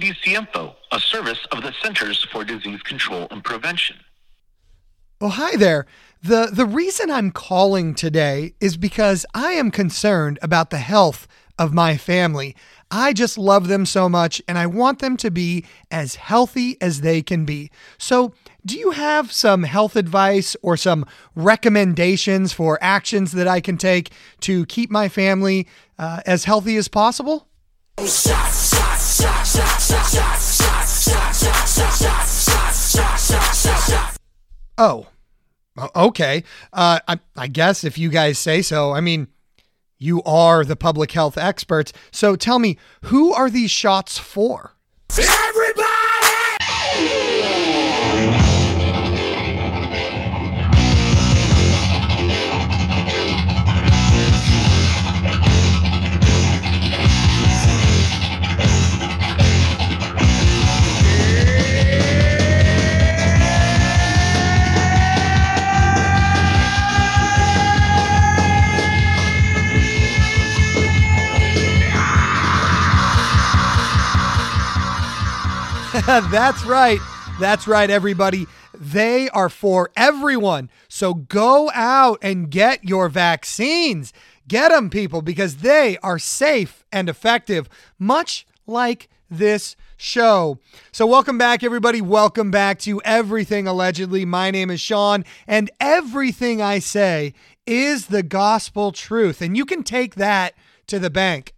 CDC Info, a service of the Centers for Disease Control and Prevention. Oh, hi there. The the reason I'm calling today is because I am concerned about the health of my family. I just love them so much and I want them to be as healthy as they can be. So, do you have some health advice or some recommendations for actions that I can take to keep my family uh, as healthy as possible? Oh, okay. Uh, I, I guess if you guys say so. I mean, you are the public health experts. So tell me, who are these shots for? That's right. That's right, everybody. They are for everyone. So go out and get your vaccines. Get them, people, because they are safe and effective, much like this show. So, welcome back, everybody. Welcome back to Everything Allegedly. My name is Sean, and everything I say is the gospel truth. And you can take that to the bank.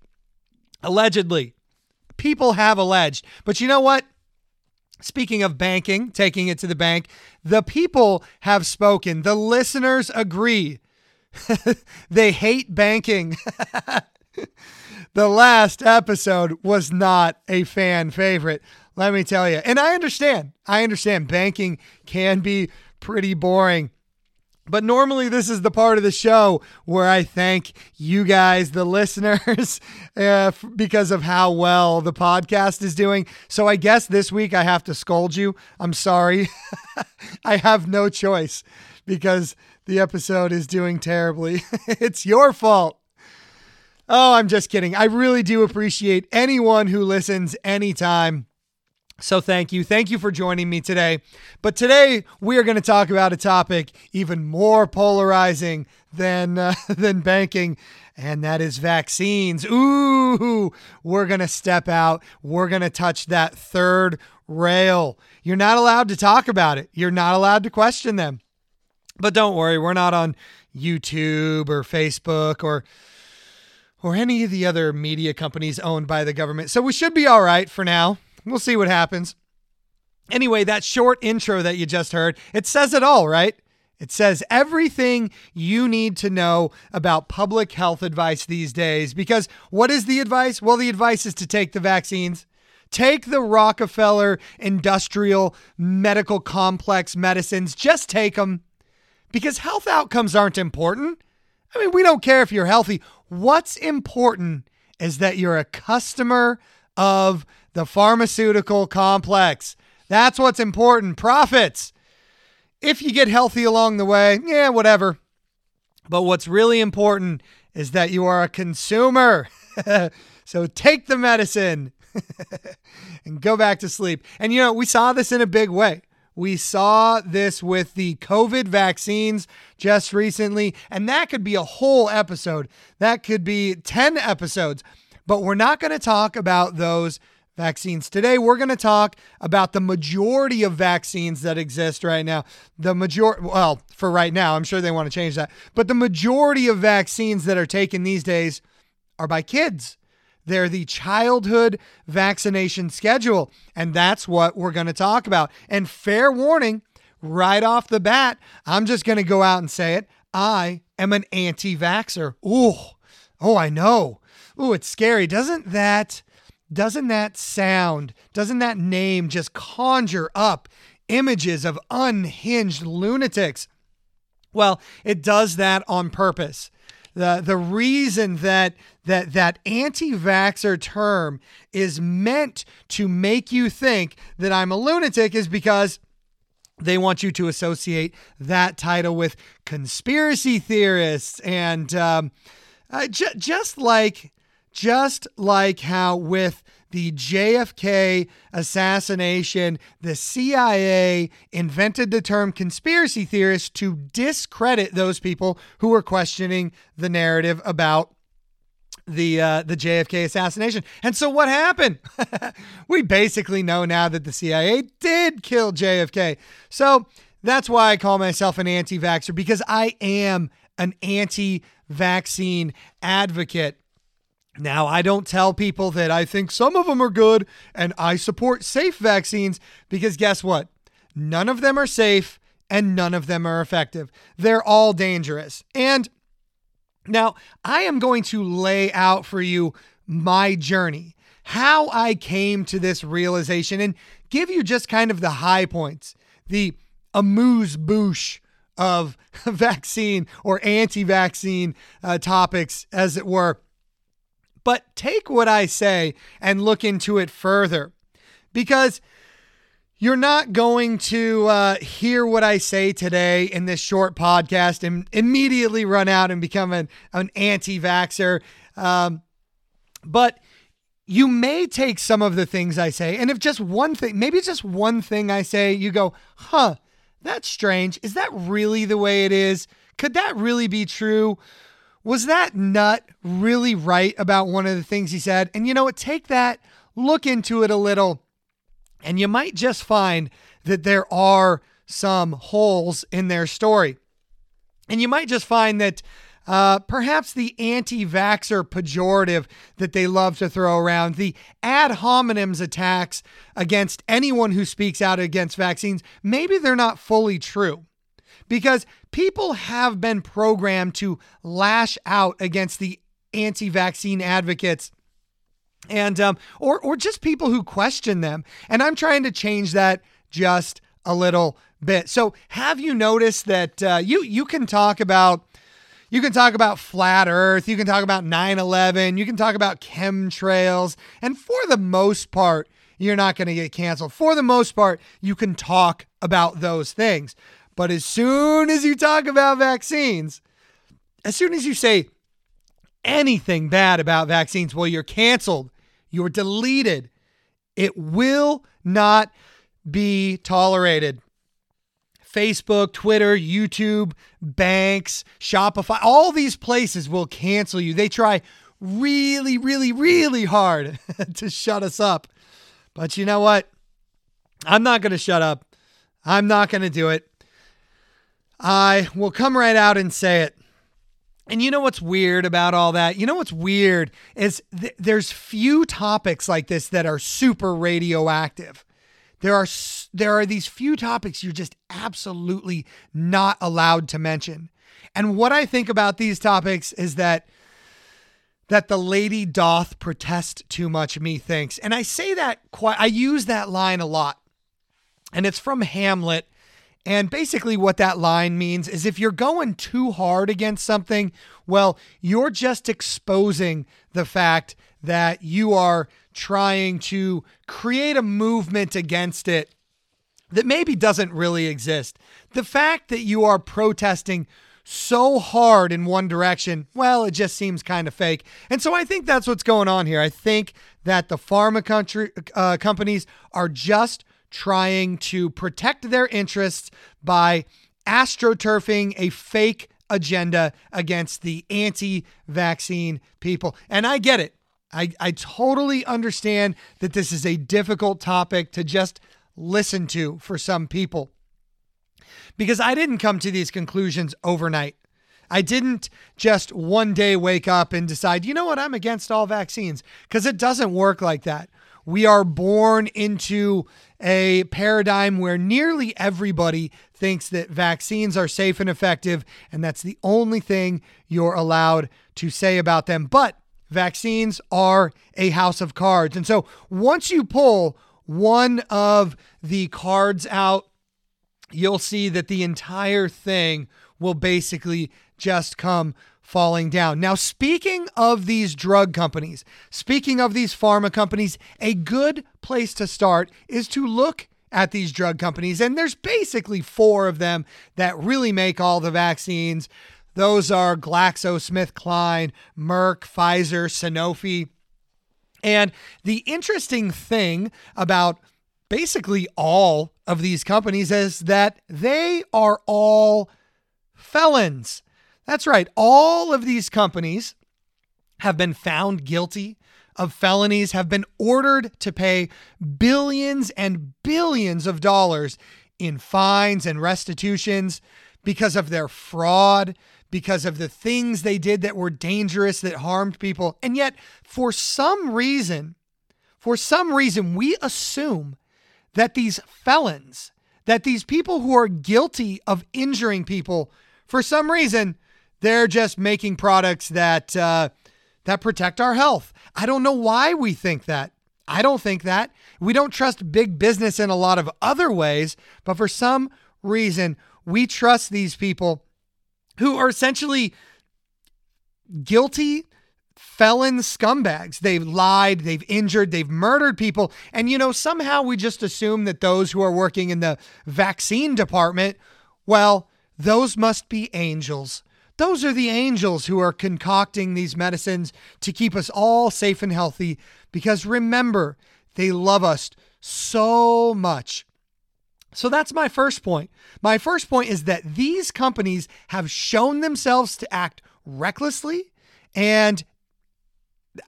Allegedly. People have alleged. But you know what? Speaking of banking, taking it to the bank, the people have spoken. The listeners agree. they hate banking. the last episode was not a fan favorite, let me tell you. And I understand. I understand banking can be pretty boring. But normally, this is the part of the show where I thank you guys, the listeners, uh, because of how well the podcast is doing. So I guess this week I have to scold you. I'm sorry. I have no choice because the episode is doing terribly. it's your fault. Oh, I'm just kidding. I really do appreciate anyone who listens anytime. So thank you. Thank you for joining me today. But today we are going to talk about a topic even more polarizing than uh, than banking and that is vaccines. Ooh, we're going to step out. We're going to touch that third rail. You're not allowed to talk about it. You're not allowed to question them. But don't worry, we're not on YouTube or Facebook or or any of the other media companies owned by the government. So we should be all right for now. We'll see what happens. Anyway, that short intro that you just heard, it says it all, right? It says everything you need to know about public health advice these days. Because what is the advice? Well, the advice is to take the vaccines. Take the Rockefeller Industrial Medical Complex medicines. Just take them because health outcomes aren't important. I mean, we don't care if you're healthy. What's important is that you're a customer of the pharmaceutical complex. That's what's important profits. If you get healthy along the way, yeah, whatever. But what's really important is that you are a consumer. so take the medicine and go back to sleep. And you know, we saw this in a big way. We saw this with the COVID vaccines just recently, and that could be a whole episode. That could be 10 episodes. But we're not going to talk about those vaccines. Today, we're going to talk about the majority of vaccines that exist right now. The major, well, for right now, I'm sure they want to change that, but the majority of vaccines that are taken these days are by kids. They're the childhood vaccination schedule. And that's what we're going to talk about. And fair warning, right off the bat, I'm just going to go out and say it. I am an anti vaxxer. Ooh, oh, I know. Ooh, it's scary. Doesn't that doesn't that sound, doesn't that name just conjure up images of unhinged lunatics? Well, it does that on purpose. The, the reason that that that anti-vaxxer term is meant to make you think that I'm a lunatic is because they want you to associate that title with conspiracy theorists and um, uh, just like just like how with the JFK assassination, the CIA invented the term conspiracy theorist to discredit those people who were questioning the narrative about the uh, the JFK assassination. And so what happened? we basically know now that the CIA did kill JFK. So that's why I call myself an anti-vaxxer because I am an anti-vaccine advocate. Now, I don't tell people that I think some of them are good and I support safe vaccines because guess what? None of them are safe and none of them are effective. They're all dangerous. And now, I am going to lay out for you my journey, how I came to this realization, and give you just kind of the high points, the amuse bouche of vaccine or anti vaccine uh, topics, as it were. But take what I say and look into it further because you're not going to uh, hear what I say today in this short podcast and immediately run out and become an, an anti vaxxer. Um, but you may take some of the things I say, and if just one thing, maybe just one thing I say, you go, huh, that's strange. Is that really the way it is? Could that really be true? Was that nut really right about one of the things he said? And you know what? Take that, look into it a little, and you might just find that there are some holes in their story. And you might just find that uh, perhaps the anti vaxxer pejorative that they love to throw around, the ad hominems attacks against anyone who speaks out against vaccines, maybe they're not fully true because people have been programmed to lash out against the anti vaccine advocates and um, or or just people who question them. And i'm trying to change that just a little bit. So have you noticed that uh, you you can talk about you can talk about flat earth you can talk about 9-11 you can talk about chemtrails and for the most part you're not going to get canceled. For the most part you can talk about those things but as soon as you talk about vaccines, as soon as you say anything bad about vaccines, well, you're canceled, you're deleted. It will not be tolerated. Facebook, Twitter, YouTube, banks, Shopify, all these places will cancel you. They try really, really, really hard to shut us up. But you know what? I'm not going to shut up. I'm not going to do it. I will come right out and say it. And you know what's weird about all that? You know what's weird is th- there's few topics like this that are super radioactive. There are there are these few topics you're just absolutely not allowed to mention. And what I think about these topics is that that the lady doth protest too much methinks. And I say that quite I use that line a lot. And it's from Hamlet and basically, what that line means is if you're going too hard against something, well, you're just exposing the fact that you are trying to create a movement against it that maybe doesn't really exist. The fact that you are protesting so hard in one direction, well, it just seems kind of fake. And so I think that's what's going on here. I think that the pharma country, uh, companies are just trying to protect their interests by astroturfing a fake agenda against the anti vaccine people. And I get it. I, I totally understand that this is a difficult topic to just listen to for some people because I didn't come to these conclusions overnight. I didn't just one day wake up and decide, you know what, I'm against all vaccines because it doesn't work like that. We are born into a paradigm where nearly everybody thinks that vaccines are safe and effective, and that's the only thing you're allowed to say about them. But vaccines are a house of cards. And so once you pull one of the cards out, you'll see that the entire thing will basically just come falling down. Now, speaking of these drug companies, speaking of these pharma companies, a good place to start is to look at these drug companies. And there's basically four of them that really make all the vaccines. Those are GlaxoSmithKline, Merck, Pfizer, Sanofi. And the interesting thing about basically all of these companies is that they are all felons. That's right. All of these companies have been found guilty of felonies, have been ordered to pay billions and billions of dollars in fines and restitutions because of their fraud, because of the things they did that were dangerous, that harmed people. And yet, for some reason, for some reason, we assume that these felons, that these people who are guilty of injuring people, for some reason, they're just making products that uh, that protect our health. I don't know why we think that. I don't think that. We don't trust big business in a lot of other ways, but for some reason, we trust these people who are essentially guilty felon scumbags. They've lied, they've injured, they've murdered people. And, you know, somehow we just assume that those who are working in the vaccine department, well, those must be angels. Those are the angels who are concocting these medicines to keep us all safe and healthy. Because remember, they love us so much. So that's my first point. My first point is that these companies have shown themselves to act recklessly. And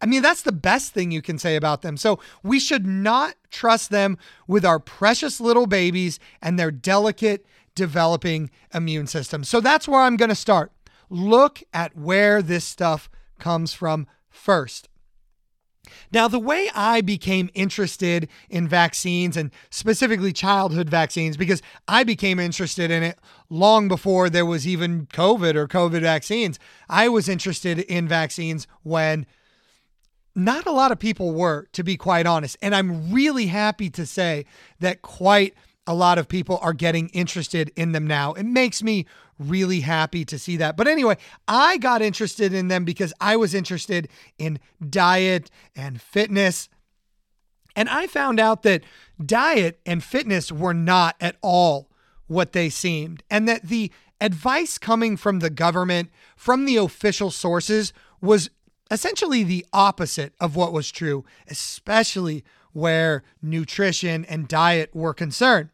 I mean, that's the best thing you can say about them. So we should not trust them with our precious little babies and their delicate developing immune system. So that's where I'm going to start. Look at where this stuff comes from first. Now, the way I became interested in vaccines and specifically childhood vaccines, because I became interested in it long before there was even COVID or COVID vaccines, I was interested in vaccines when not a lot of people were, to be quite honest. And I'm really happy to say that quite a lot of people are getting interested in them now. It makes me really happy to see that. But anyway, I got interested in them because I was interested in diet and fitness. And I found out that diet and fitness were not at all what they seemed, and that the advice coming from the government, from the official sources, was essentially the opposite of what was true, especially where nutrition and diet were concerned.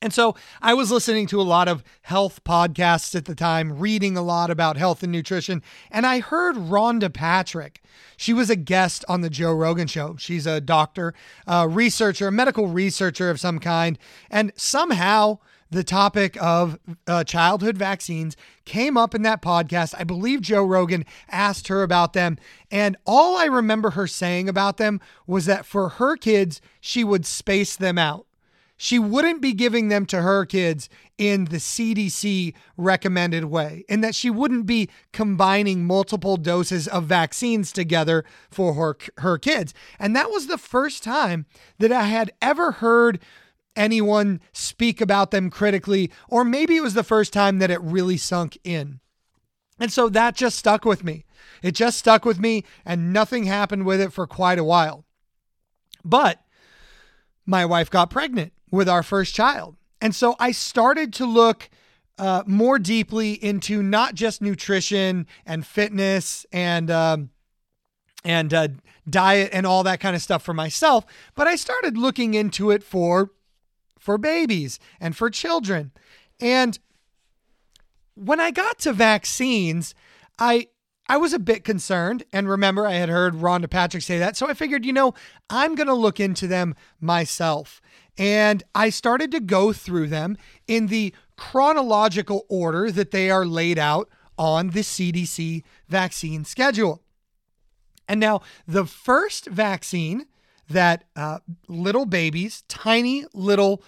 And so I was listening to a lot of health podcasts at the time, reading a lot about health and nutrition, and I heard Rhonda Patrick. She was a guest on the Joe Rogan show. She's a doctor, a researcher, a medical researcher of some kind, and somehow the topic of uh, childhood vaccines came up in that podcast. I believe Joe Rogan asked her about them. And all I remember her saying about them was that for her kids, she would space them out she wouldn't be giving them to her kids in the CDC recommended way, and that she wouldn't be combining multiple doses of vaccines together for her, her kids. And that was the first time that I had ever heard anyone speak about them critically, or maybe it was the first time that it really sunk in. And so that just stuck with me. It just stuck with me, and nothing happened with it for quite a while. But my wife got pregnant with our first child. And so I started to look uh, more deeply into not just nutrition and fitness and um, and uh, diet and all that kind of stuff for myself, but I started looking into it for for babies and for children. And when I got to vaccines, I I was a bit concerned. And remember, I had heard Rhonda Patrick say that. So I figured, you know, I'm going to look into them myself. And I started to go through them in the chronological order that they are laid out on the CDC vaccine schedule. And now, the first vaccine that uh, little babies, tiny little,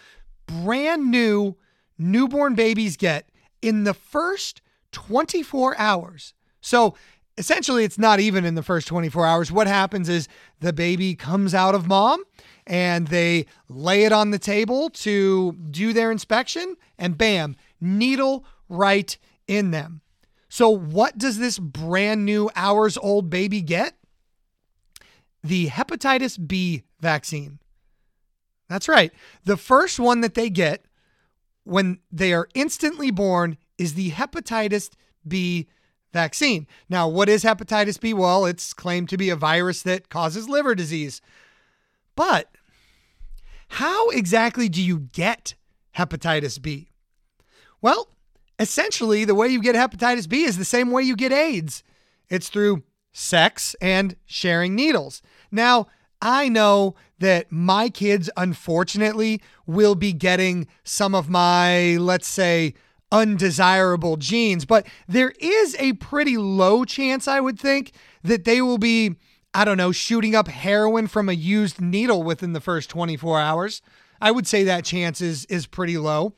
brand new newborn babies get in the first 24 hours. So essentially, it's not even in the first 24 hours. What happens is the baby comes out of mom and they lay it on the table to do their inspection, and bam, needle right in them. So, what does this brand new hours old baby get? The hepatitis B vaccine. That's right. The first one that they get when they are instantly born is the hepatitis B vaccine. Now, what is hepatitis B? Well, it's claimed to be a virus that causes liver disease. But how exactly do you get hepatitis B? Well, essentially, the way you get hepatitis B is the same way you get AIDS it's through sex and sharing needles. Now, I know that my kids, unfortunately, will be getting some of my, let's say, undesirable genes, but there is a pretty low chance, I would think, that they will be, I don't know, shooting up heroin from a used needle within the first 24 hours. I would say that chance is is pretty low.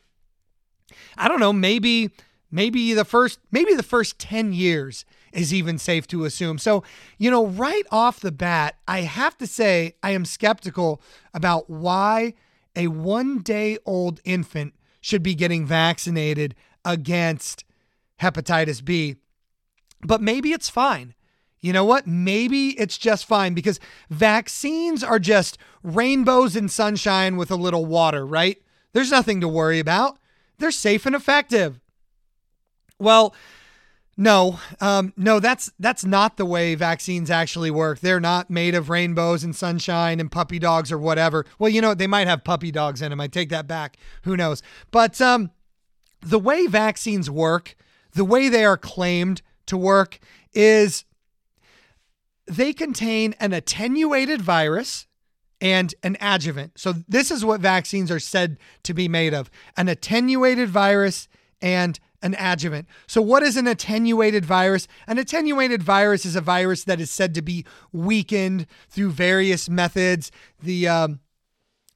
I don't know, maybe maybe the first maybe the first 10 years is even safe to assume. So, you know, right off the bat, I have to say I am skeptical about why a 1-day old infant should be getting vaccinated against hepatitis B. But maybe it's fine. You know what? Maybe it's just fine because vaccines are just rainbows and sunshine with a little water, right? There's nothing to worry about. They're safe and effective. Well, no, um, no, that's that's not the way vaccines actually work. They're not made of rainbows and sunshine and puppy dogs or whatever. Well, you know, they might have puppy dogs in them. I take that back. Who knows? But um, the way vaccines work, the way they are claimed to work, is they contain an attenuated virus and an adjuvant. So this is what vaccines are said to be made of: an attenuated virus and an adjuvant. So, what is an attenuated virus? An attenuated virus is a virus that is said to be weakened through various methods. The um,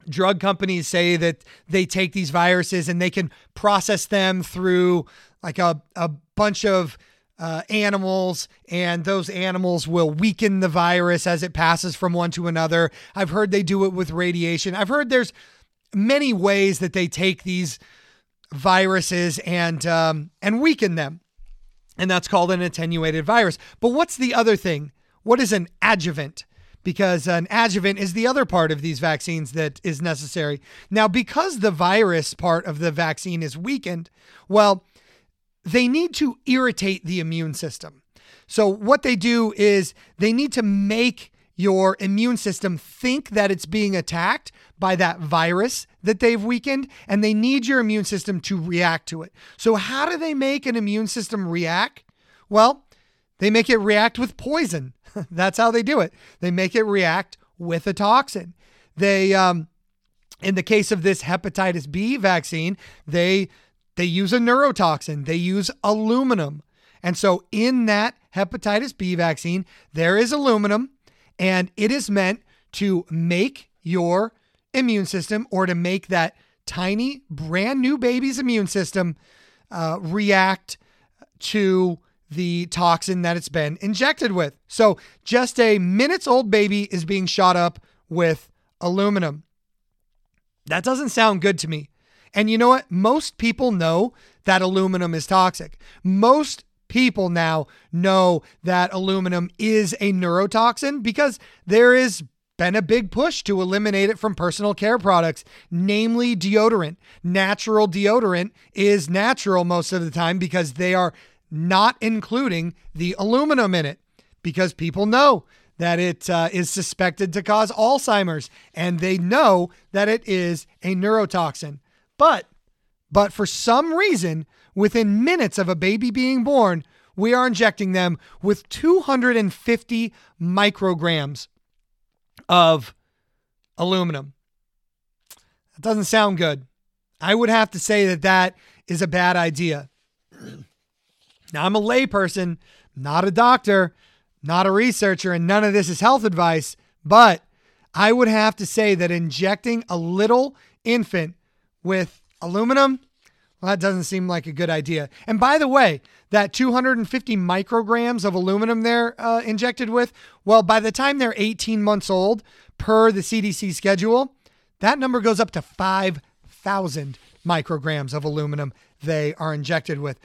drug companies say that they take these viruses and they can process them through like a, a bunch of uh, animals, and those animals will weaken the virus as it passes from one to another. I've heard they do it with radiation. I've heard there's many ways that they take these viruses and um, and weaken them, and that's called an attenuated virus. But what's the other thing? What is an adjuvant? Because an adjuvant is the other part of these vaccines that is necessary. Now, because the virus part of the vaccine is weakened, well, they need to irritate the immune system. So, what they do is they need to make your immune system think that it's being attacked by that virus that they've weakened, and they need your immune system to react to it. So, how do they make an immune system react? Well, they make it react with poison. That's how they do it. They make it react with a toxin. They, um, in the case of this hepatitis B vaccine, they they use a neurotoxin. They use aluminum, and so in that hepatitis B vaccine, there is aluminum and it is meant to make your immune system or to make that tiny, brand new baby's immune system uh, react to the toxin that it's been injected with. So, just a minutes old baby is being shot up with aluminum. That doesn't sound good to me. And you know what? Most people know that aluminum is toxic. Most people now know that aluminum is a neurotoxin because there has been a big push to eliminate it from personal care products, namely deodorant. Natural deodorant is natural most of the time because they are not including the aluminum in it because people know that it uh, is suspected to cause Alzheimer's and they know that it is a neurotoxin. But but for some reason, within minutes of a baby being born, we are injecting them with 250 micrograms of aluminum. That doesn't sound good. I would have to say that that is a bad idea. Now, I'm a layperson, not a doctor, not a researcher, and none of this is health advice, but I would have to say that injecting a little infant with aluminum well, that doesn't seem like a good idea. And by the way, that 250 micrograms of aluminum they're uh, injected with, well, by the time they're 18 months old, per the CDC schedule, that number goes up to 5,000 micrograms of aluminum they are injected with.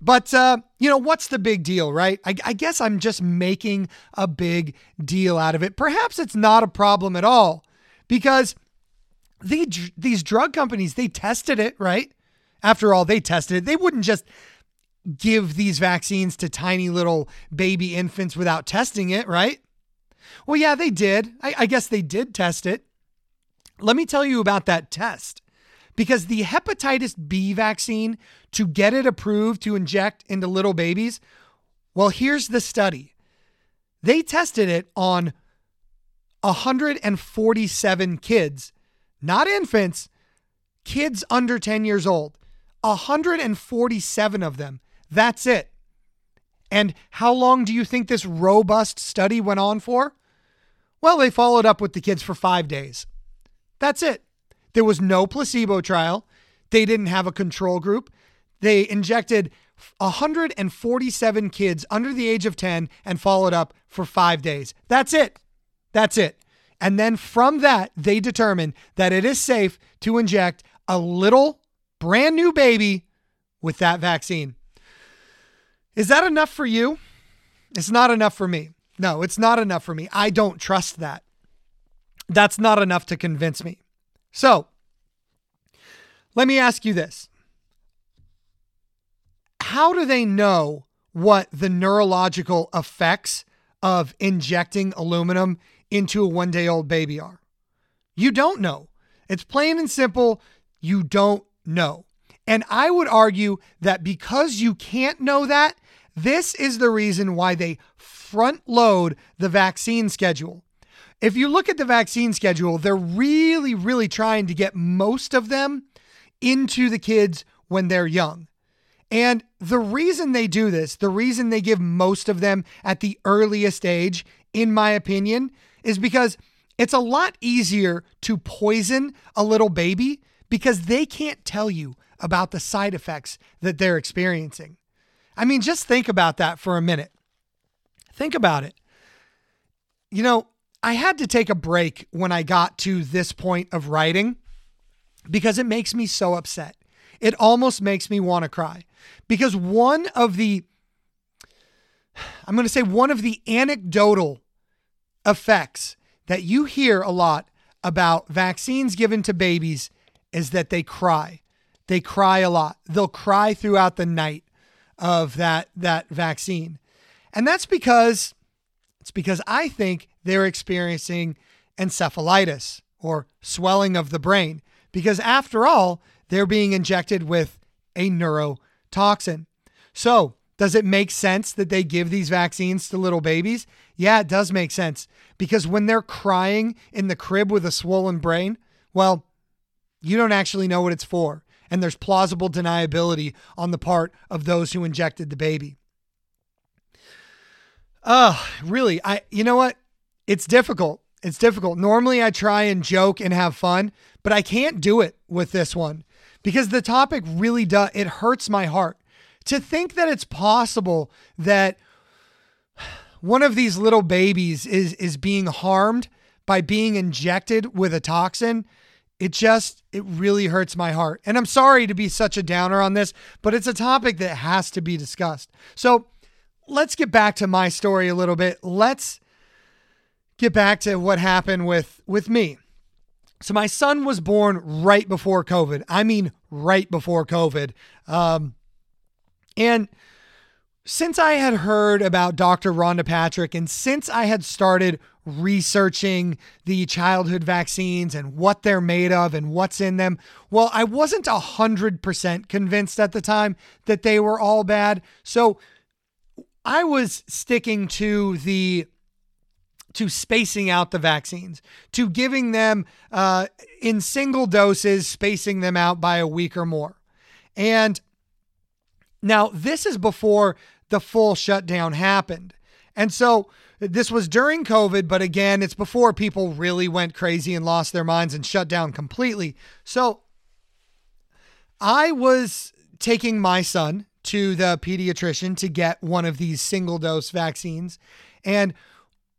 But, uh, you know, what's the big deal, right? I, I guess I'm just making a big deal out of it. Perhaps it's not a problem at all because the, these drug companies, they tested it, right? After all, they tested it. They wouldn't just give these vaccines to tiny little baby infants without testing it, right? Well, yeah, they did. I, I guess they did test it. Let me tell you about that test because the hepatitis B vaccine, to get it approved to inject into little babies, well, here's the study. They tested it on 147 kids, not infants, kids under 10 years old. 147 of them. That's it. And how long do you think this robust study went on for? Well, they followed up with the kids for five days. That's it. There was no placebo trial. They didn't have a control group. They injected 147 kids under the age of 10 and followed up for five days. That's it. That's it. And then from that, they determined that it is safe to inject a little brand new baby with that vaccine. Is that enough for you? It's not enough for me. No, it's not enough for me. I don't trust that. That's not enough to convince me. So, let me ask you this How do they know what the neurological effects of injecting aluminum into a one day old baby are? You don't know. It's plain and simple. You don't know. And I would argue that because you can't know that, this is the reason why they front load the vaccine schedule. If you look at the vaccine schedule, they're really, really trying to get most of them into the kids when they're young. And the reason they do this, the reason they give most of them at the earliest age, in my opinion, is because it's a lot easier to poison a little baby because they can't tell you about the side effects that they're experiencing. I mean, just think about that for a minute. Think about it. You know, I had to take a break when I got to this point of writing because it makes me so upset. It almost makes me want to cry because one of the, I'm going to say, one of the anecdotal effects that you hear a lot about vaccines given to babies is that they cry. They cry a lot. They'll cry throughout the night of that that vaccine. And that's because it's because I think they're experiencing encephalitis or swelling of the brain because after all, they're being injected with a neurotoxin. So, does it make sense that they give these vaccines to little babies? Yeah, it does make sense because when they're crying in the crib with a swollen brain, well, you don't actually know what it's for and there's plausible deniability on the part of those who injected the baby. Oh, really? I you know what? It's difficult. It's difficult. Normally I try and joke and have fun, but I can't do it with this one because the topic really does it hurts my heart to think that it's possible that one of these little babies is is being harmed by being injected with a toxin it just it really hurts my heart. And i'm sorry to be such a downer on this but it's a topic that has to be discussed. So let's get back to my story a little bit. Let's get back to what happened with with me. So my son was born right before covid. I mean right before covid. Um, and since I had heard about Dr. Rhonda Patrick and since I had started researching the childhood vaccines and what they're made of and what's in them, well, I wasn't 100% convinced at the time that they were all bad. So I was sticking to the to spacing out the vaccines, to giving them uh, in single doses, spacing them out by a week or more. And now, this is before the full shutdown happened. And so this was during COVID, but again, it's before people really went crazy and lost their minds and shut down completely. So I was taking my son to the pediatrician to get one of these single dose vaccines. And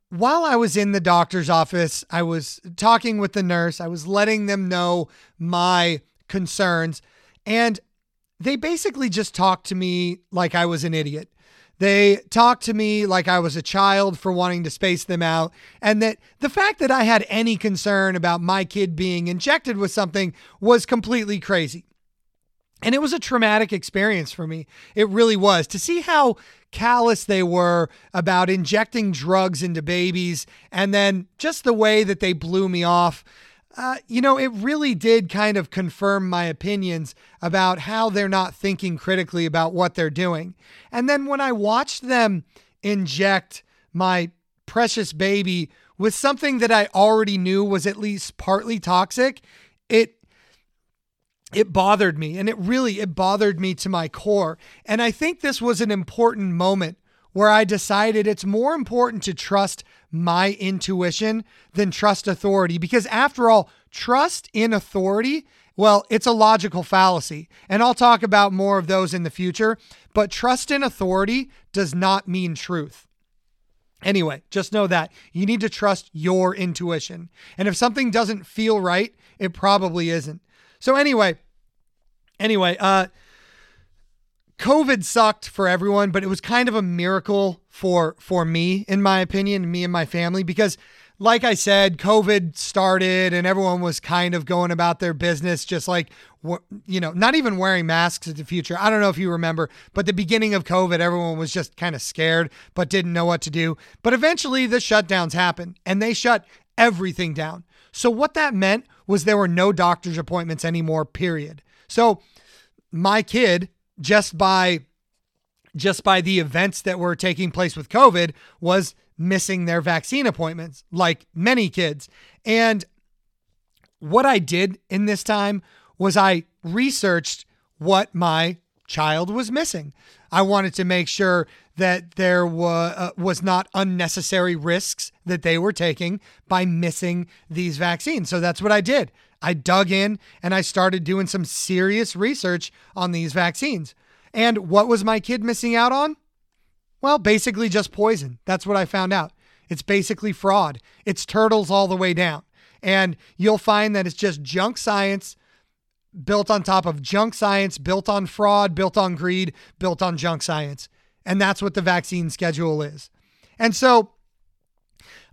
while I was in the doctor's office, I was talking with the nurse, I was letting them know my concerns. And they basically just talked to me like I was an idiot. They talked to me like I was a child for wanting to space them out, and that the fact that I had any concern about my kid being injected with something was completely crazy. And it was a traumatic experience for me. It really was to see how callous they were about injecting drugs into babies and then just the way that they blew me off. Uh, you know, it really did kind of confirm my opinions about how they're not thinking critically about what they're doing. And then when I watched them inject my precious baby with something that I already knew was at least partly toxic, it it bothered me and it really it bothered me to my core and i think this was an important moment where i decided it's more important to trust my intuition than trust authority. Because after all trust in authority well it's a logical fallacy. And i'll talk about more of those in the future. But trust in authority does not mean truth. Anyway, just know that. You need to trust your intuition. And if something doesn't feel right, it probably isn't. So anyway, anyway, uh COVID sucked for everyone, but it was kind of a miracle for for me in my opinion, me and my family because like I said, COVID started and everyone was kind of going about their business, just like, you know, not even wearing masks in the future. I don't know if you remember, but the beginning of COVID, everyone was just kind of scared, but didn't know what to do. But eventually the shutdowns happened and they shut everything down. So what that meant was there were no doctor's appointments anymore, period. So my kid, just by just by the events that were taking place with COVID, was missing their vaccine appointments, like many kids. And what I did in this time was I researched what my child was missing. I wanted to make sure that there was, uh, was not unnecessary risks that they were taking by missing these vaccines. So that's what I did. I dug in and I started doing some serious research on these vaccines. And what was my kid missing out on? Well, basically just poison. That's what I found out. It's basically fraud. It's turtles all the way down. And you'll find that it's just junk science built on top of junk science, built on fraud, built on greed, built on junk science. And that's what the vaccine schedule is. And so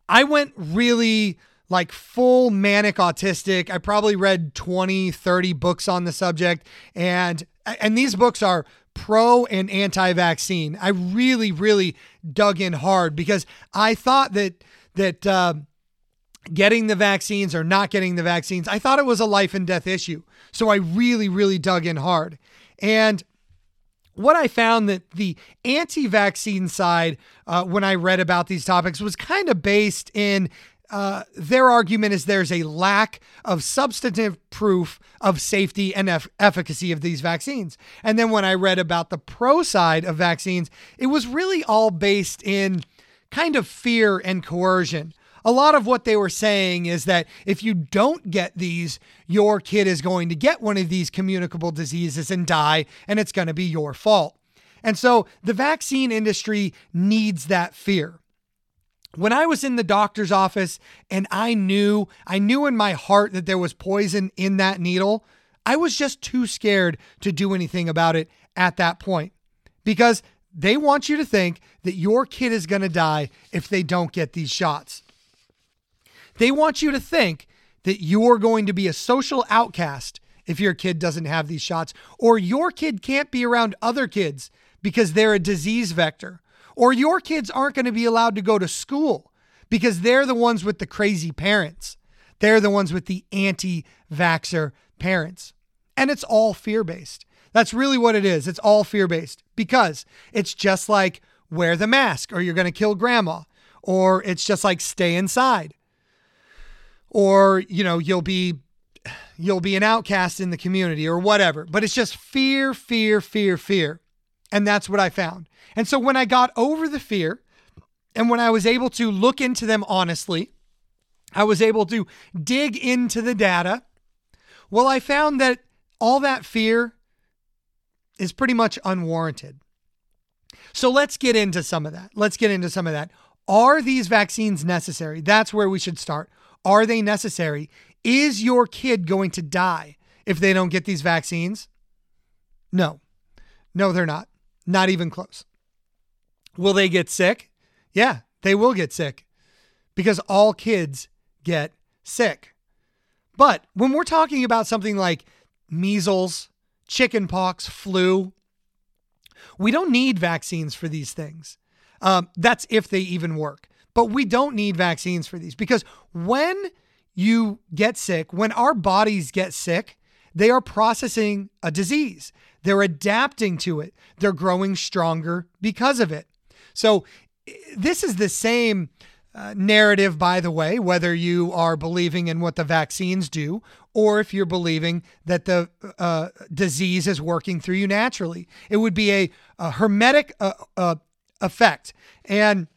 I went really like full manic autistic. I probably read 20, 30 books on the subject and and these books are pro and anti-vaccine. I really, really dug in hard because I thought that that uh, getting the vaccines or not getting the vaccines, I thought it was a life and death issue. So I really, really dug in hard. And what I found that the anti-vaccine side, uh, when I read about these topics, was kind of based in uh, their argument is there's a lack of substantive proof of safety and eff- efficacy of these vaccines. And then when I read about the pro side of vaccines, it was really all based in kind of fear and coercion. A lot of what they were saying is that if you don't get these, your kid is going to get one of these communicable diseases and die, and it's going to be your fault. And so the vaccine industry needs that fear when I was in the doctor's office and I knew, I knew in my heart that there was poison in that needle, I was just too scared to do anything about it at that point because they want you to think that your kid is going to die if they don't get these shots. They want you to think that you're going to be a social outcast if your kid doesn't have these shots, or your kid can't be around other kids because they're a disease vector or your kids aren't going to be allowed to go to school because they're the ones with the crazy parents. They're the ones with the anti vaxxer parents. And it's all fear based. That's really what it is. It's all fear based because it's just like wear the mask or you're going to kill grandma, or it's just like stay inside, or, you know, you'll be. You'll be an outcast in the community or whatever, but it's just fear, fear, fear, fear. And that's what I found. And so when I got over the fear and when I was able to look into them honestly, I was able to dig into the data. Well, I found that all that fear is pretty much unwarranted. So let's get into some of that. Let's get into some of that. Are these vaccines necessary? That's where we should start. Are they necessary? Is your kid going to die if they don't get these vaccines? No. No, they're not. Not even close. Will they get sick? Yeah, they will get sick because all kids get sick. But when we're talking about something like measles, chickenpox, flu. We don't need vaccines for these things. Um, that's if they even work. But we don't need vaccines for these because when you get sick, when our bodies get sick, they are processing a disease. They're adapting to it. They're growing stronger because of it. So, this is the same uh, narrative, by the way, whether you are believing in what the vaccines do or if you're believing that the uh, disease is working through you naturally. It would be a, a hormetic uh, uh effect. And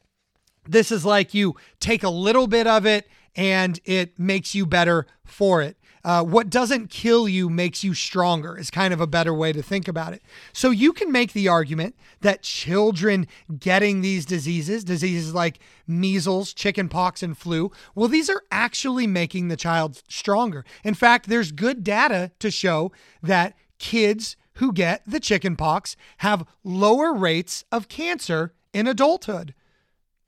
this is like you take a little bit of it and it makes you better for it. Uh, what doesn't kill you makes you stronger, is kind of a better way to think about it. So you can make the argument that children getting these diseases, diseases like measles, chickenpox, and flu, well, these are actually making the child stronger. In fact, there's good data to show that kids who get the chickenpox have lower rates of cancer in adulthood.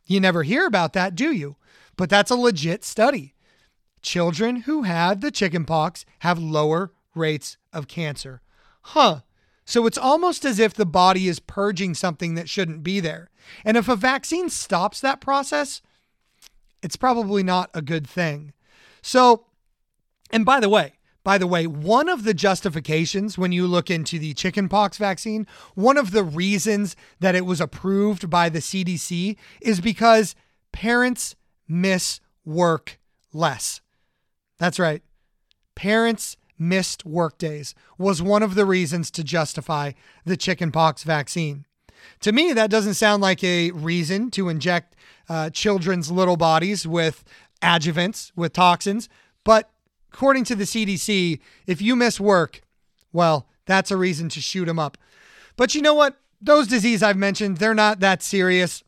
You never hear about that, do you? But that's a legit study children who had the chickenpox have lower rates of cancer. Huh. So it's almost as if the body is purging something that shouldn't be there. And if a vaccine stops that process, it's probably not a good thing. So, and by the way, by the way, one of the justifications when you look into the chickenpox vaccine, one of the reasons that it was approved by the CDC is because parents miss work less. That's right. Parents missed workdays was one of the reasons to justify the chickenpox vaccine. To me, that doesn't sound like a reason to inject uh, children's little bodies with adjuvants, with toxins. But according to the CDC, if you miss work, well, that's a reason to shoot them up. But you know what? Those diseases I've mentioned, they're not that serious.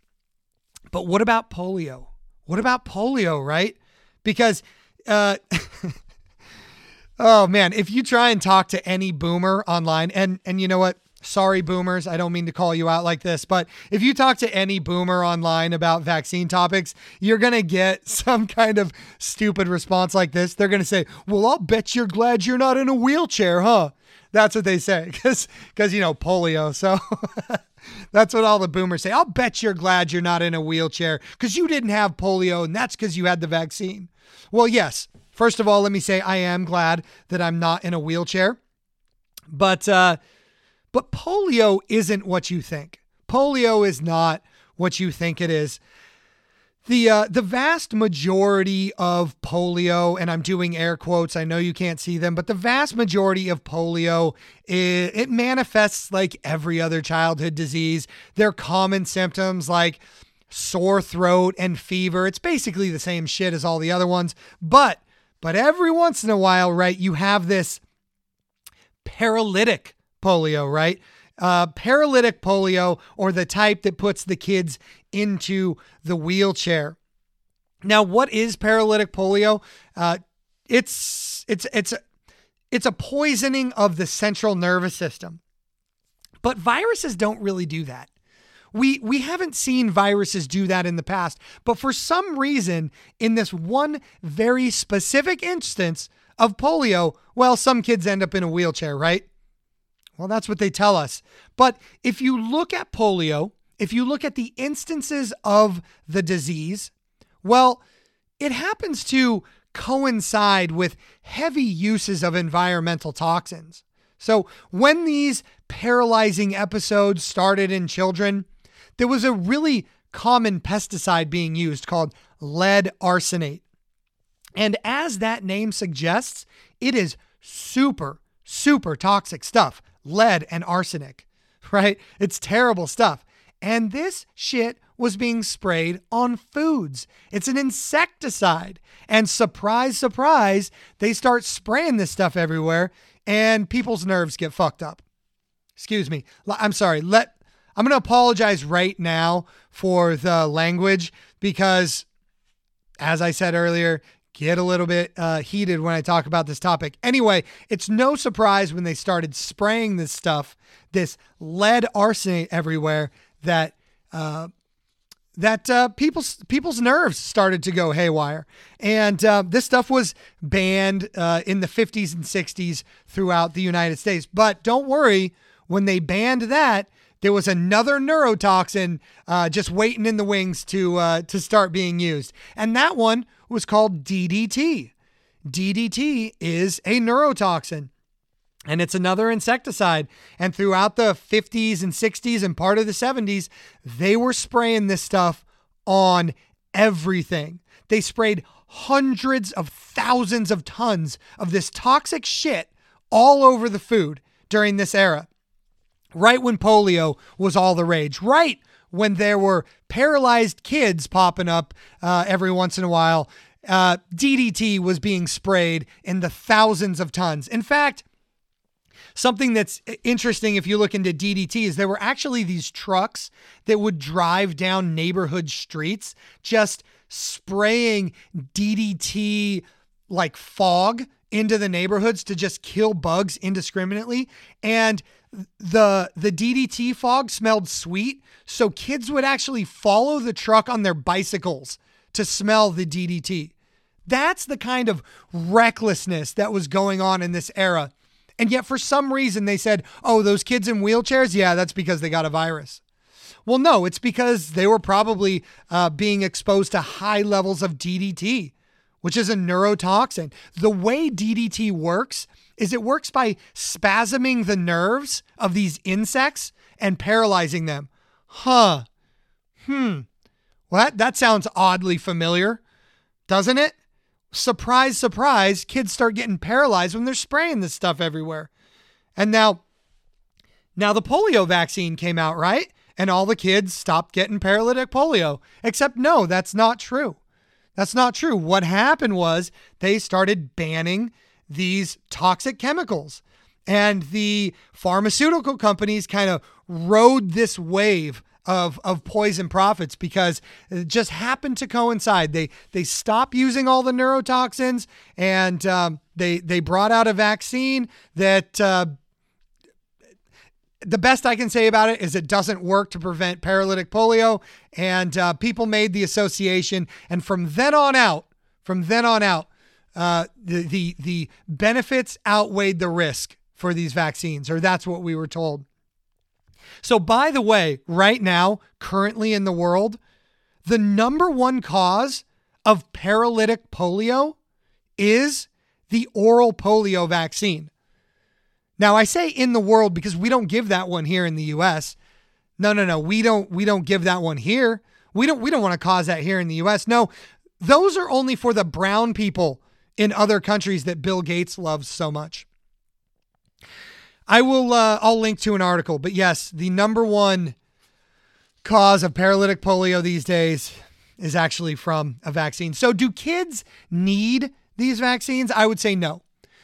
But what about polio? What about polio, right? Because uh, oh man, if you try and talk to any boomer online, and and you know what? Sorry, boomers. I don't mean to call you out like this, but if you talk to any boomer online about vaccine topics, you're going to get some kind of stupid response like this. They're going to say, Well, I'll bet you're glad you're not in a wheelchair, huh? That's what they say because, because you know, polio. So that's what all the boomers say. I'll bet you're glad you're not in a wheelchair because you didn't have polio and that's because you had the vaccine. Well, yes. First of all, let me say I am glad that I'm not in a wheelchair. But uh, but polio isn't what you think. Polio is not what you think it is. The uh, the vast majority of polio, and I'm doing air quotes. I know you can't see them, but the vast majority of polio it, it manifests like every other childhood disease. They're common symptoms like sore throat and fever. It's basically the same shit as all the other ones, but but every once in a while, right, you have this paralytic polio, right? Uh, paralytic polio, or the type that puts the kids into the wheelchair. Now, what is paralytic polio? Uh, it's it's it's it's a poisoning of the central nervous system, but viruses don't really do that. We we haven't seen viruses do that in the past, but for some reason in this one very specific instance of polio, well some kids end up in a wheelchair, right? Well, that's what they tell us. But if you look at polio, if you look at the instances of the disease, well, it happens to coincide with heavy uses of environmental toxins. So, when these paralyzing episodes started in children, there was a really common pesticide being used called lead arsenate. And as that name suggests, it is super, super toxic stuff lead and arsenic, right? It's terrible stuff. And this shit was being sprayed on foods. It's an insecticide. And surprise, surprise, they start spraying this stuff everywhere and people's nerves get fucked up. Excuse me. I'm sorry. Let I'm going to apologize right now for the language because, as I said earlier, get a little bit uh, heated when I talk about this topic. Anyway, it's no surprise when they started spraying this stuff, this lead arsenate everywhere, that uh, that uh, people's people's nerves started to go haywire, and uh, this stuff was banned uh, in the 50s and 60s throughout the United States. But don't worry, when they banned that, there was another neurotoxin uh, just waiting in the wings to uh, to start being used, and that one was called DDT. DDT is a neurotoxin. And it's another insecticide. And throughout the 50s and 60s and part of the 70s, they were spraying this stuff on everything. They sprayed hundreds of thousands of tons of this toxic shit all over the food during this era. Right when polio was all the rage, right when there were paralyzed kids popping up uh, every once in a while, uh, DDT was being sprayed in the thousands of tons. In fact, Something that's interesting if you look into DDT is there were actually these trucks that would drive down neighborhood streets just spraying DDT like fog into the neighborhoods to just kill bugs indiscriminately and the the DDT fog smelled sweet so kids would actually follow the truck on their bicycles to smell the DDT that's the kind of recklessness that was going on in this era and yet, for some reason, they said, oh, those kids in wheelchairs, yeah, that's because they got a virus. Well, no, it's because they were probably uh, being exposed to high levels of DDT, which is a neurotoxin. The way DDT works is it works by spasming the nerves of these insects and paralyzing them. Huh. Hmm. Well, that, that sounds oddly familiar, doesn't it? surprise, surprise, kids start getting paralyzed when they're spraying this stuff everywhere. And now, now the polio vaccine came out, right? And all the kids stopped getting paralytic polio. Except, no, that's not true. That's not true. What happened was they started banning these toxic chemicals. And the pharmaceutical companies kind of rode this wave of of poison profits because it just happened to coincide. They they stopped using all the neurotoxins and um, they they brought out a vaccine that. Uh, the best I can say about it is it doesn't work to prevent paralytic polio, and uh, people made the association. And from then on out, from then on out, uh, the the the benefits outweighed the risk for these vaccines, or that's what we were told. So, by the way, right now, currently in the world, the number one cause of paralytic polio is the oral polio vaccine. Now, I say in the world because we don't give that one here in the US. No, no, no. We don't we don't give that one here. We don't we don't want to cause that here in the US. No. Those are only for the brown people in other countries that Bill Gates loves so much. I will. Uh, I'll link to an article. But yes, the number one cause of paralytic polio these days is actually from a vaccine. So, do kids need these vaccines? I would say no.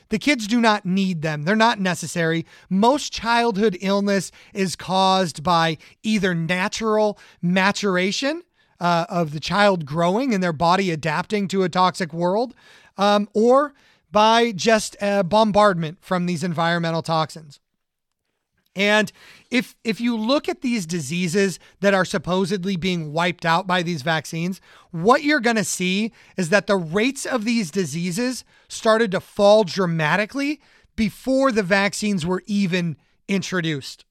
The kids do not need them. They're not necessary. Most childhood illness is caused by either natural maturation uh, of the child growing and their body adapting to a toxic world, um, or by just bombardment from these environmental toxins. And if if you look at these diseases that are supposedly being wiped out by these vaccines, what you're going to see is that the rates of these diseases started to fall dramatically before the vaccines were even introduced.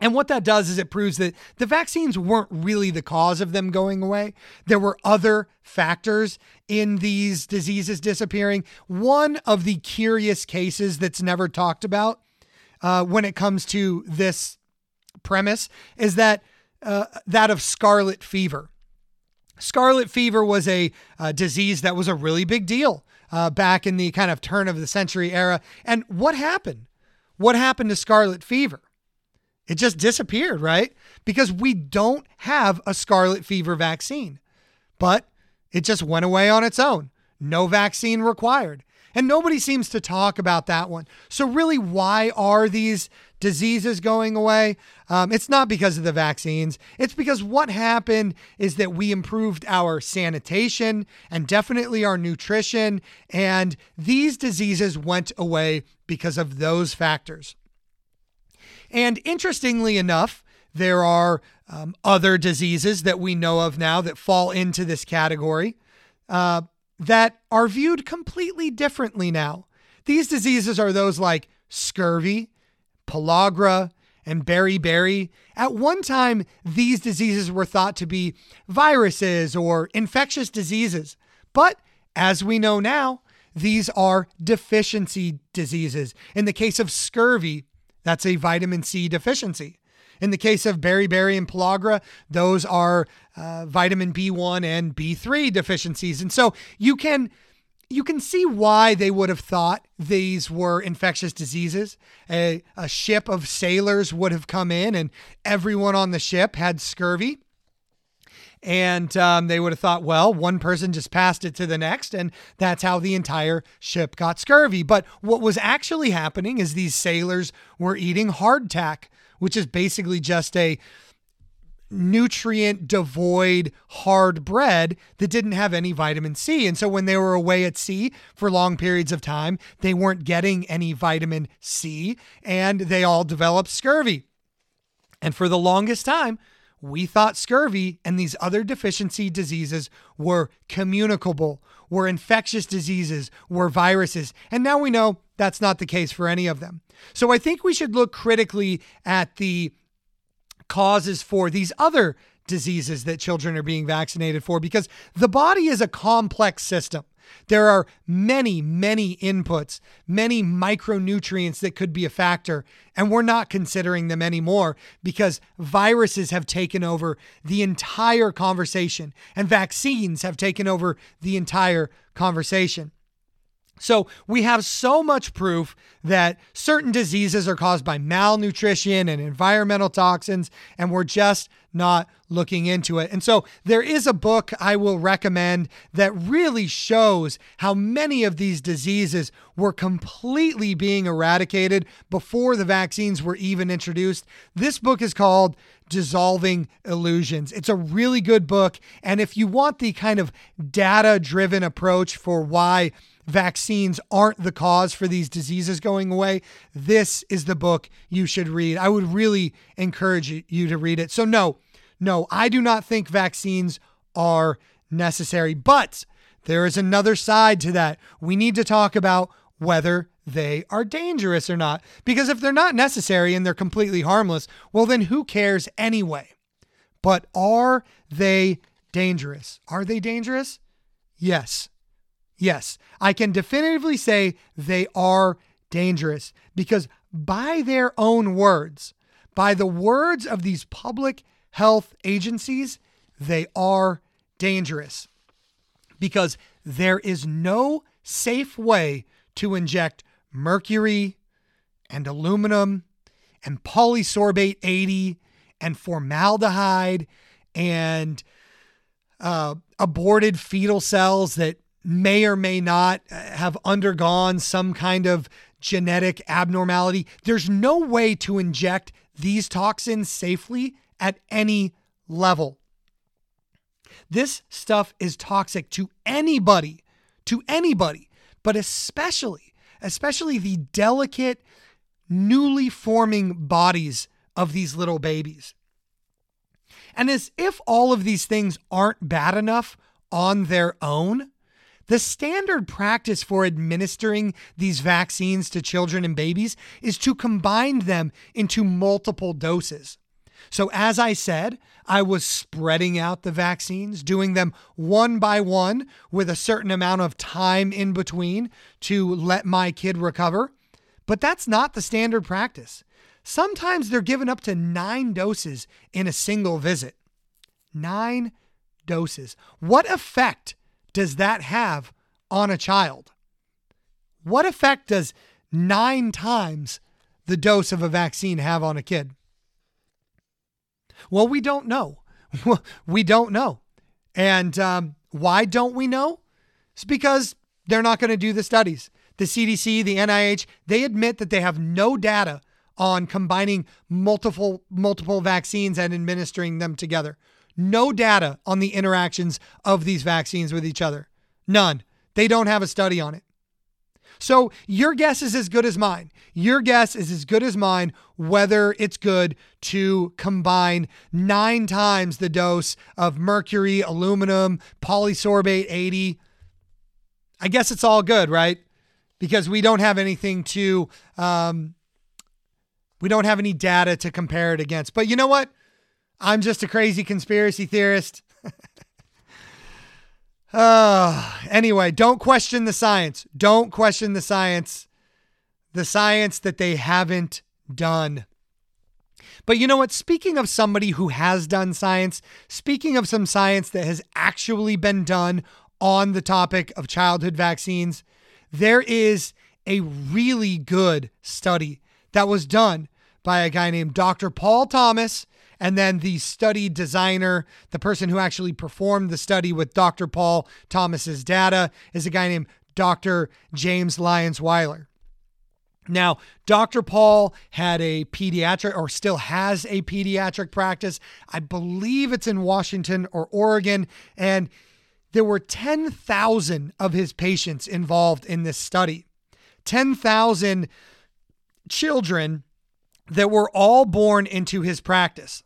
And what that does is it proves that the vaccines weren't really the cause of them going away. There were other factors in these diseases disappearing. One of the curious cases that's never talked about uh, when it comes to this premise is that uh, that of scarlet fever. Scarlet fever was a, a disease that was a really big deal uh, back in the kind of turn of the century era. And what happened? What happened to scarlet fever? It just disappeared, right? Because we don't have a scarlet fever vaccine, but it just went away on its own. No vaccine required. And nobody seems to talk about that one. So, really, why are these diseases going away? Um, it's not because of the vaccines. It's because what happened is that we improved our sanitation and definitely our nutrition. And these diseases went away because of those factors. And interestingly enough, there are um, other diseases that we know of now that fall into this category uh, that are viewed completely differently now. These diseases are those like scurvy, pellagra, and beriberi. At one time, these diseases were thought to be viruses or infectious diseases. But as we know now, these are deficiency diseases. In the case of scurvy, that's a vitamin C deficiency. In the case of beriberi and pellagra, those are uh, vitamin B1 and B3 deficiencies. And so you can you can see why they would have thought these were infectious diseases. A, a ship of sailors would have come in, and everyone on the ship had scurvy. And um, they would have thought, well, one person just passed it to the next, and that's how the entire ship got scurvy. But what was actually happening is these sailors were eating hardtack, which is basically just a nutrient devoid hard bread that didn't have any vitamin C. And so when they were away at sea for long periods of time, they weren't getting any vitamin C and they all developed scurvy. And for the longest time, we thought scurvy and these other deficiency diseases were communicable, were infectious diseases, were viruses. And now we know that's not the case for any of them. So I think we should look critically at the causes for these other diseases that children are being vaccinated for because the body is a complex system. There are many, many inputs, many micronutrients that could be a factor, and we're not considering them anymore because viruses have taken over the entire conversation and vaccines have taken over the entire conversation. So we have so much proof that certain diseases are caused by malnutrition and environmental toxins, and we're just not looking into it. And so there is a book I will recommend that really shows how many of these diseases were completely being eradicated before the vaccines were even introduced. This book is called Dissolving Illusions. It's a really good book. And if you want the kind of data driven approach for why vaccines aren't the cause for these diseases going away, this is the book you should read. I would really encourage you to read it. So, no, no, I do not think vaccines are necessary, but there is another side to that. We need to talk about whether they are dangerous or not. Because if they're not necessary and they're completely harmless, well, then who cares anyway? But are they dangerous? Are they dangerous? Yes. Yes, I can definitively say they are dangerous because, by their own words, by the words of these public health agencies, they are dangerous because there is no safe way to inject mercury and aluminum and polysorbate 80 and formaldehyde and uh, aborted fetal cells that may or may not uh, have undergone some kind of genetic abnormality. There's no way to inject these toxins safely at any level. This stuff is toxic to anybody, to anybody, but especially, especially the delicate, newly forming bodies of these little babies. And as if all of these things aren't bad enough on their own, the standard practice for administering these vaccines to children and babies is to combine them into multiple doses. So, as I said, I was spreading out the vaccines, doing them one by one with a certain amount of time in between to let my kid recover. But that's not the standard practice. Sometimes they're given up to nine doses in a single visit. Nine doses. What effect does that have on a child? What effect does nine times the dose of a vaccine have on a kid? Well, we don't know. we don't know. And um, why don't we know? It's because they're not going to do the studies. The CDC, the NIH, they admit that they have no data on combining multiple multiple vaccines and administering them together no data on the interactions of these vaccines with each other. None. They don't have a study on it. So your guess is as good as mine. Your guess is as good as mine whether it's good to combine nine times the dose of mercury, aluminum, polysorbate 80. I guess it's all good, right? Because we don't have anything to, um, we don't have any data to compare it against. But you know what? I'm just a crazy conspiracy theorist. uh, anyway, don't question the science. Don't question the science. The science that they haven't done. But you know what? Speaking of somebody who has done science, speaking of some science that has actually been done on the topic of childhood vaccines, there is a really good study that was done by a guy named Dr. Paul Thomas. And then the study designer, the person who actually performed the study with Dr. Paul Thomas's data, is a guy named Dr. James Lyons Weiler. Now, Dr. Paul had a pediatric or still has a pediatric practice. I believe it's in Washington or Oregon. And there were 10,000 of his patients involved in this study. 10,000 children that were all born into his practice.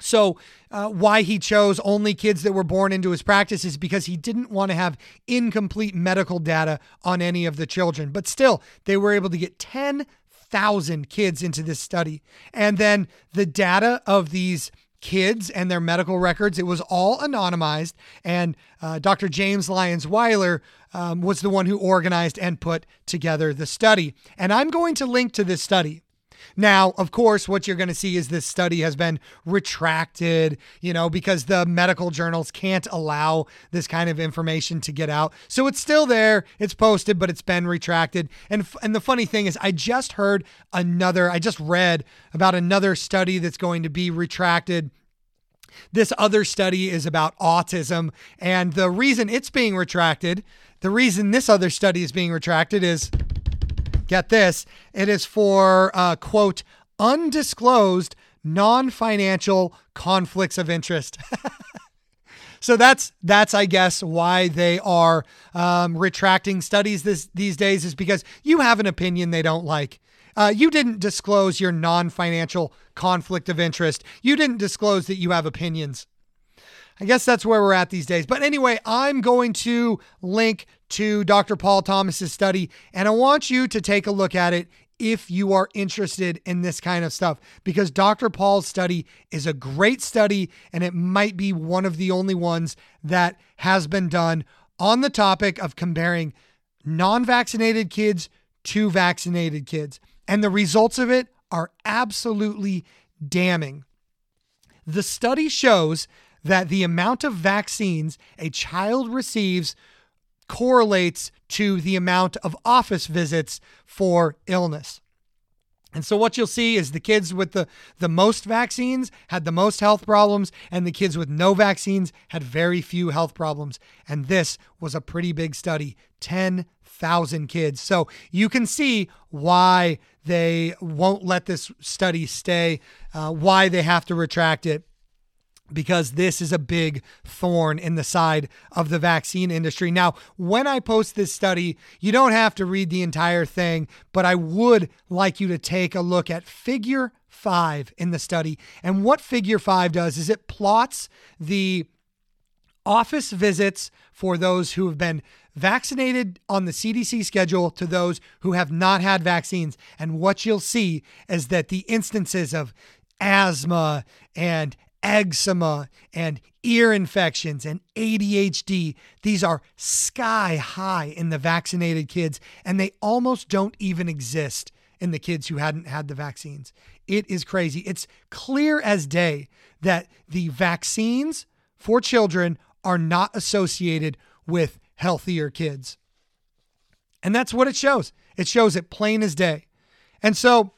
So, uh, why he chose only kids that were born into his practice is because he didn't want to have incomplete medical data on any of the children. But still, they were able to get 10,000 kids into this study. And then the data of these kids and their medical records, it was all anonymized. And uh, Dr. James Lyons Weiler um, was the one who organized and put together the study. And I'm going to link to this study. Now, of course, what you're going to see is this study has been retracted, you know, because the medical journals can't allow this kind of information to get out. So it's still there, it's posted, but it's been retracted. And and the funny thing is I just heard another I just read about another study that's going to be retracted this other study is about autism. And the reason it's being retracted, the reason this other study is being retracted is get this, it is for, uh, quote, undisclosed non financial conflicts of interest. so that's that's I guess why they are um, retracting studies this these days is because you have an opinion they don't like. Uh, you didn't disclose your non-financial conflict of interest. You didn't disclose that you have opinions. I guess that's where we're at these days. But anyway, I'm going to link to Dr. Paul Thomas's study, and I want you to take a look at it if you are interested in this kind of stuff because Dr. Paul's study is a great study and it might be one of the only ones that has been done on the topic of comparing non-vaccinated kids to vaccinated kids. And the results of it are absolutely damning. The study shows that the amount of vaccines a child receives correlates to the amount of office visits for illness. And so what you'll see is the kids with the, the most vaccines had the most health problems, and the kids with no vaccines had very few health problems. And this was a pretty big study 10,000 kids. So you can see why they won't let this study stay, uh, why they have to retract it because this is a big thorn in the side of the vaccine industry. Now, when I post this study, you don't have to read the entire thing, but I would like you to take a look at figure five in the study. And what figure five does is it plots the office visits for those who have been vaccinated on the CDC schedule to those who have not had vaccines. And what you'll see is that the instances of asthma and eczema and ear infections and ADHD. These are sky high in the vaccinated kids, and they almost don't even exist in the kids who hadn't had the vaccines. It is crazy. It's clear as day that the vaccines for children are not associated with healthier kids. And that's what it shows. It shows it plain as day. And so,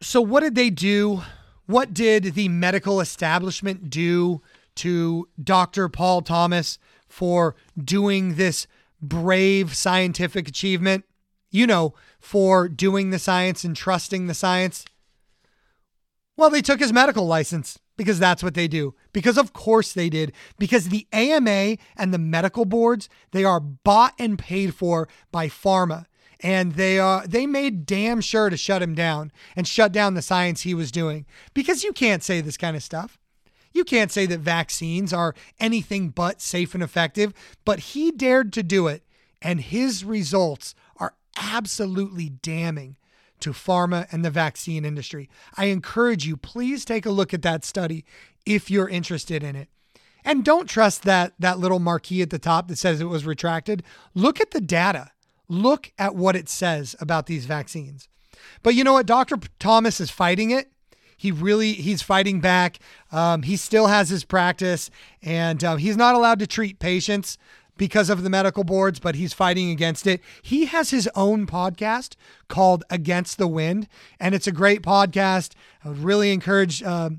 so what did they do what did the medical establishment do to Dr. Paul Thomas for doing this brave scientific achievement? You know, for doing the science and trusting the science. Well, they took his medical license because that's what they do. Because of course they did. Because the AMA and the medical boards, they are bought and paid for by pharma. And they uh, they made damn sure to shut him down and shut down the science he was doing. Because you can't say this kind of stuff. You can't say that vaccines are anything but safe and effective, but he dared to do it, and his results are absolutely damning to pharma and the vaccine industry. I encourage you, please take a look at that study if you're interested in it. And don't trust that that little marquee at the top that says it was retracted. Look at the data. Look at what it says about these vaccines. But you know what? Dr. Thomas is fighting it. He really he's fighting back. Um, he still has his practice, and uh, he's not allowed to treat patients because of the medical boards, but he's fighting against it. He has his own podcast called Against the Wind, and it's a great podcast. I would really encourage uh,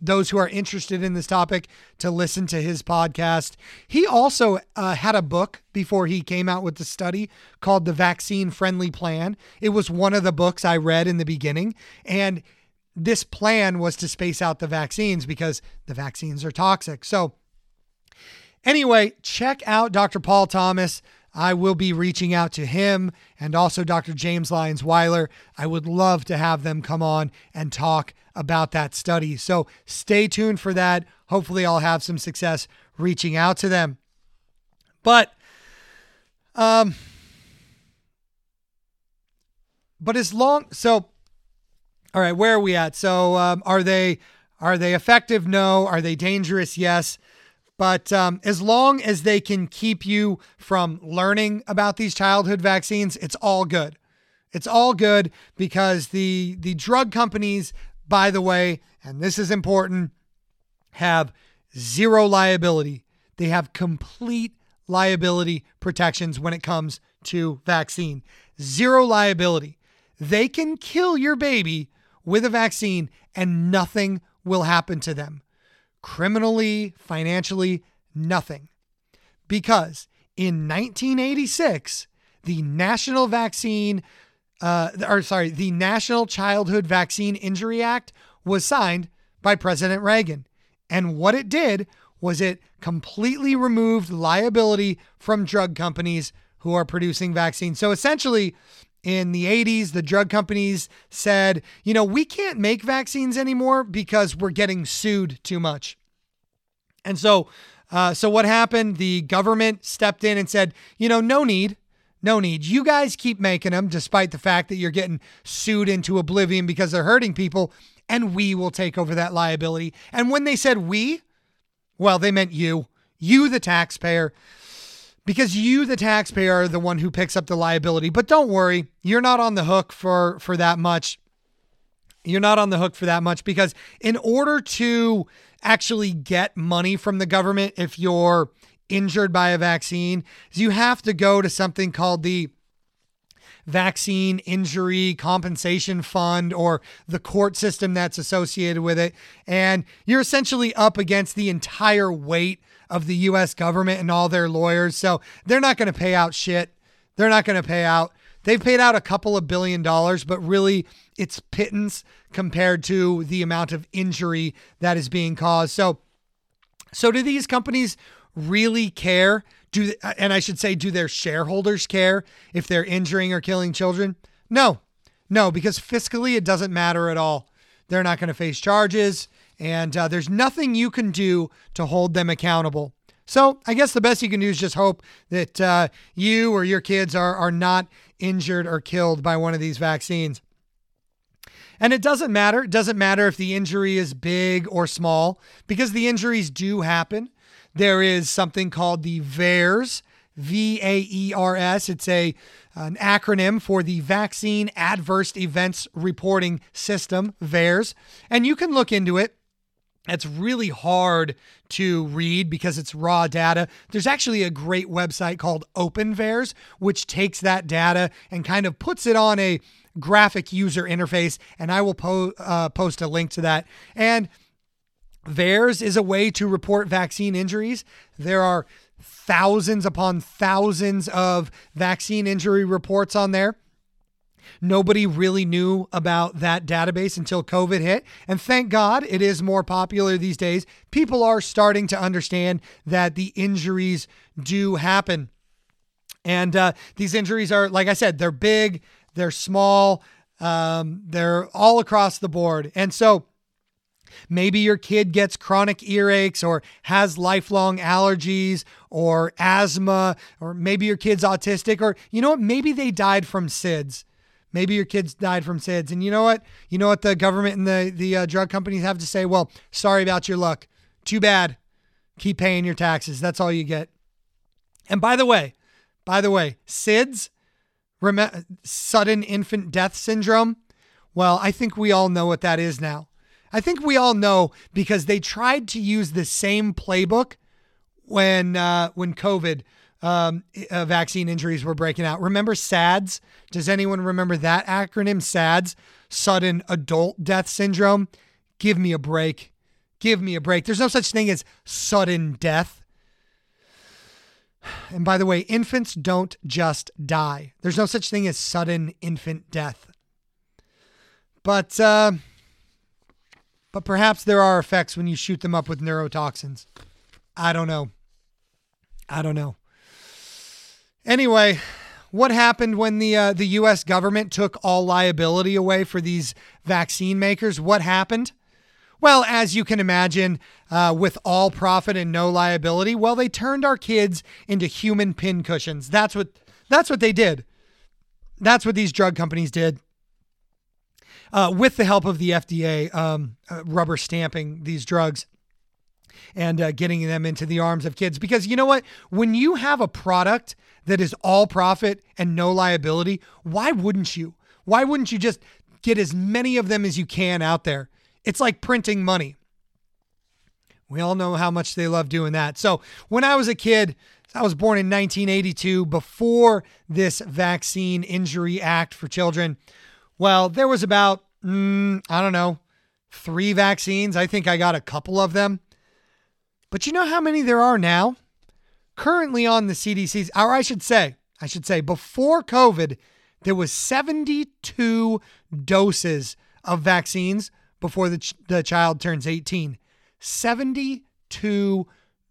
those who are interested in this topic to listen to his podcast. He also uh, had a book before he came out with the study called The Vaccine Friendly Plan. It was one of the books I read in the beginning, and this plan was to space out the vaccines because the vaccines are toxic. So, Anyway, check out Dr. Paul Thomas. I will be reaching out to him and also Dr. James Lyons Weiler. I would love to have them come on and talk about that study. So stay tuned for that. Hopefully, I'll have some success reaching out to them. But, um, but as long so, all right, where are we at? So, um, are they are they effective? No. Are they dangerous? Yes. But um, as long as they can keep you from learning about these childhood vaccines, it's all good. It's all good because the the drug companies, by the way, and this is important, have zero liability. They have complete liability protections when it comes to vaccine. Zero liability. They can kill your baby with a vaccine and nothing will happen to them criminally, financially, nothing. Because in 1986, the National Vaccine, uh, or sorry, the National Childhood Vaccine Injury Act was signed by President Reagan. And what it did was it completely removed liability from drug companies who are producing vaccines. So essentially, in the 80s, the drug companies said, you know, we can't make vaccines anymore because we're getting sued too much. And so, uh, so what happened? The government stepped in and said, you know, no need, no need. You guys keep making them, despite the fact that you're getting sued into oblivion because they're hurting people, and we will take over that liability. And when they said we, well, they meant you, you, the taxpayer because you the taxpayer are the one who picks up the liability but don't worry you're not on the hook for for that much you're not on the hook for that much because in order to actually get money from the government if you're injured by a vaccine is you have to go to something called the vaccine injury compensation fund or the court system that's associated with it and you're essentially up against the entire weight of the US government and all their lawyers. So they're not going to pay out shit. They're not going to pay out. They've paid out a couple of billion dollars, but really it's pittance compared to the amount of injury that is being caused. So so do these companies really care? Do and I should say do their shareholders care if they're injuring or killing children? No. No, because fiscally it doesn't matter at all. They're not going to face charges and uh, there's nothing you can do to hold them accountable. So I guess the best you can do is just hope that uh, you or your kids are are not injured or killed by one of these vaccines. And it doesn't matter. It doesn't matter if the injury is big or small because the injuries do happen. There is something called the VAERS, V A E R S. It's a an acronym for the Vaccine Adverse Events Reporting System, VAERS, and you can look into it. It's really hard to read because it's raw data. There's actually a great website called OpenVAERS, which takes that data and kind of puts it on a graphic user interface. And I will po- uh, post a link to that. And VAERS is a way to report vaccine injuries. There are thousands upon thousands of vaccine injury reports on there. Nobody really knew about that database until COVID hit. And thank God it is more popular these days. People are starting to understand that the injuries do happen. And uh, these injuries are, like I said, they're big, they're small, um, they're all across the board. And so, Maybe your kid gets chronic earaches or has lifelong allergies or asthma, or maybe your kid's autistic, or you know what? Maybe they died from SIDS. Maybe your kids died from SIDS. And you know what? You know what the government and the, the uh, drug companies have to say? Well, sorry about your luck. Too bad. Keep paying your taxes. That's all you get. And by the way, by the way, SIDS, rem- sudden infant death syndrome, well, I think we all know what that is now. I think we all know because they tried to use the same playbook when uh, when COVID um, uh, vaccine injuries were breaking out. Remember SADS? Does anyone remember that acronym? SADS, sudden adult death syndrome. Give me a break. Give me a break. There's no such thing as sudden death. And by the way, infants don't just die. There's no such thing as sudden infant death. But uh, but perhaps there are effects when you shoot them up with neurotoxins. I don't know. I don't know. Anyway, what happened when the uh, the U.S. government took all liability away for these vaccine makers? What happened? Well, as you can imagine, uh, with all profit and no liability, well, they turned our kids into human pin cushions. That's what that's what they did. That's what these drug companies did. Uh, with the help of the FDA, um, uh, rubber stamping these drugs and uh, getting them into the arms of kids. Because you know what? When you have a product that is all profit and no liability, why wouldn't you? Why wouldn't you just get as many of them as you can out there? It's like printing money. We all know how much they love doing that. So when I was a kid, I was born in 1982 before this Vaccine Injury Act for Children. Well, there was about, mm, I don't know, three vaccines. I think I got a couple of them. But you know how many there are now? Currently on the CDC's, or I should say, I should say, before COVID, there was 72 doses of vaccines before the, ch- the child turns 18. 72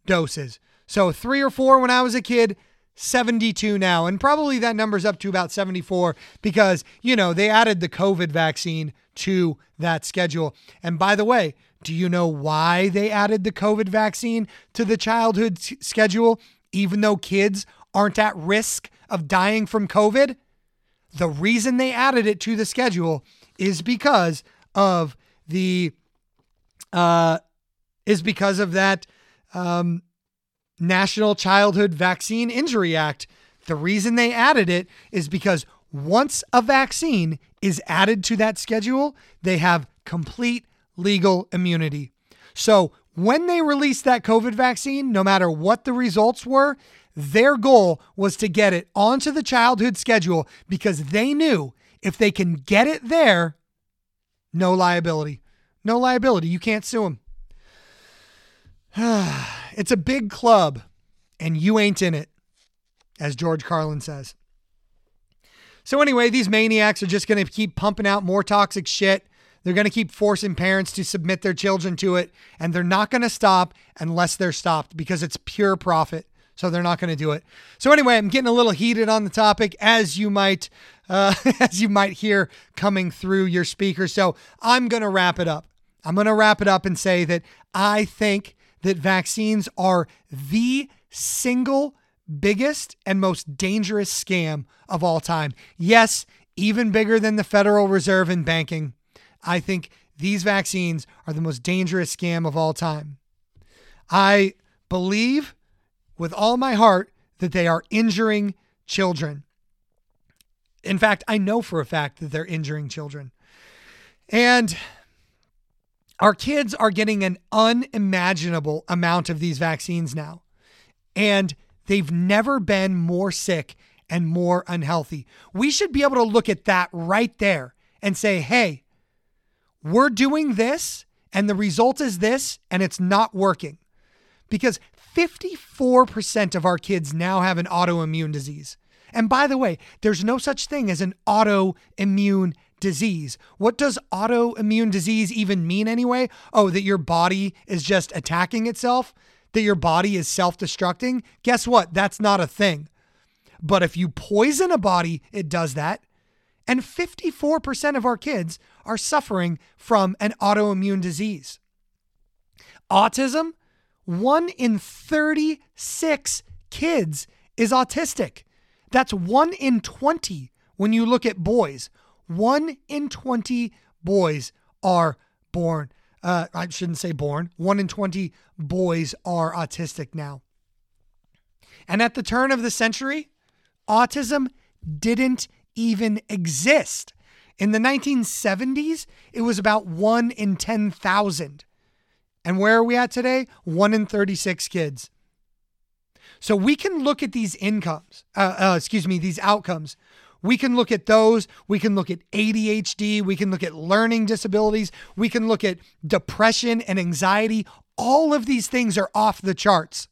doses. So three or four when I was a kid, 72 now. And probably that number's up to about 74 because, you know, they added the COVID vaccine to that schedule. And by the way, do you know why they added the COVID vaccine to the childhood s- schedule, even though kids aren't at risk of dying from COVID? The reason they added it to the schedule is because of the uh, is because of that um, National Childhood Vaccine Injury Act. The reason they added it is because once a vaccine is added to that schedule, they have complete legal immunity. So when they released that COVID vaccine, no matter what the results were, their goal was to get it onto the childhood schedule because they knew if they can get it there, no liability. No liability. You can't sue them. it's a big club, and you ain't in it, as George Carlin says. So, anyway, these maniacs are just going to keep pumping out more toxic shit. They're going to keep forcing parents to submit their children to it, and they're not going to stop unless they're stopped because it's pure profit. So they're not going to do it. So anyway, I'm getting a little heated on the topic, as you might, uh, as you might hear coming through your speaker. So I'm going to wrap it up. I'm going to wrap it up and say that I think that vaccines are the single biggest and most dangerous scam of all time. Yes, even bigger than the Federal Reserve and banking. I think these vaccines are the most dangerous scam of all time. I believe with all my heart that they are injuring children. In fact, I know for a fact that they're injuring children. And our kids are getting an unimaginable amount of these vaccines now. And they've never been more sick and more unhealthy. We should be able to look at that right there and say, hey, we're doing this and the result is this and it's not working. Because 54% of our kids now have an autoimmune disease. And by the way, there's no such thing as an autoimmune disease. What does autoimmune disease even mean anyway? Oh, that your body is just attacking itself? That your body is self destructing? Guess what? That's not a thing. But if you poison a body, it does that. And 54% of our kids are suffering from an autoimmune disease. Autism, one in 36 kids is autistic. That's one in 20 when you look at boys. One in 20 boys are born. Uh, I shouldn't say born. One in 20 boys are autistic now. And at the turn of the century, autism didn't even exist. In the 1970s, it was about 1 in 10,000. And where are we at today? 1 in 36 kids. So we can look at these incomes, uh, uh, excuse me, these outcomes. We can look at those. We can look at ADHD. We can look at learning disabilities. We can look at depression and anxiety. All of these things are off the charts.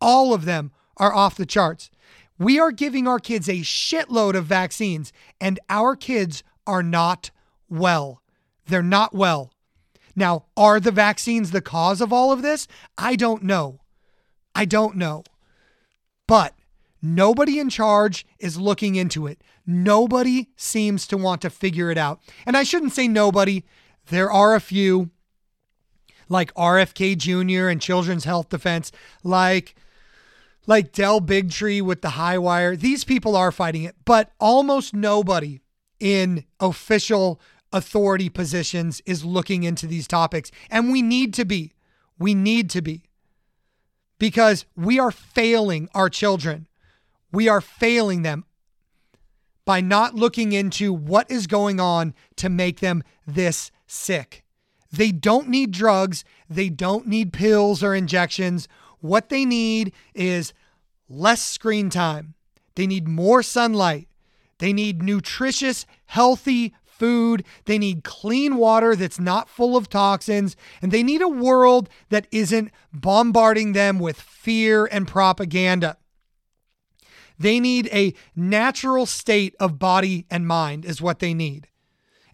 All of them are off the charts. We are giving our kids a shitload of vaccines, and our kids are not well. They're not well. Now, are the vaccines the cause of all of this? I don't know. I don't know. But nobody in charge is looking into it. Nobody seems to want to figure it out. And I shouldn't say nobody, there are a few like RFK Jr. and Children's Health Defense, like like Del Bigtree with the high wire. These people are fighting it, but almost nobody in official authority positions is looking into these topics. And we need to be. We need to be. Because we are failing our children. We are failing them by not looking into what is going on to make them this sick. They don't need drugs, they don't need pills or injections what they need is less screen time. They need more sunlight. They need nutritious, healthy food. They need clean water that's not full of toxins. And they need a world that isn't bombarding them with fear and propaganda. They need a natural state of body and mind, is what they need.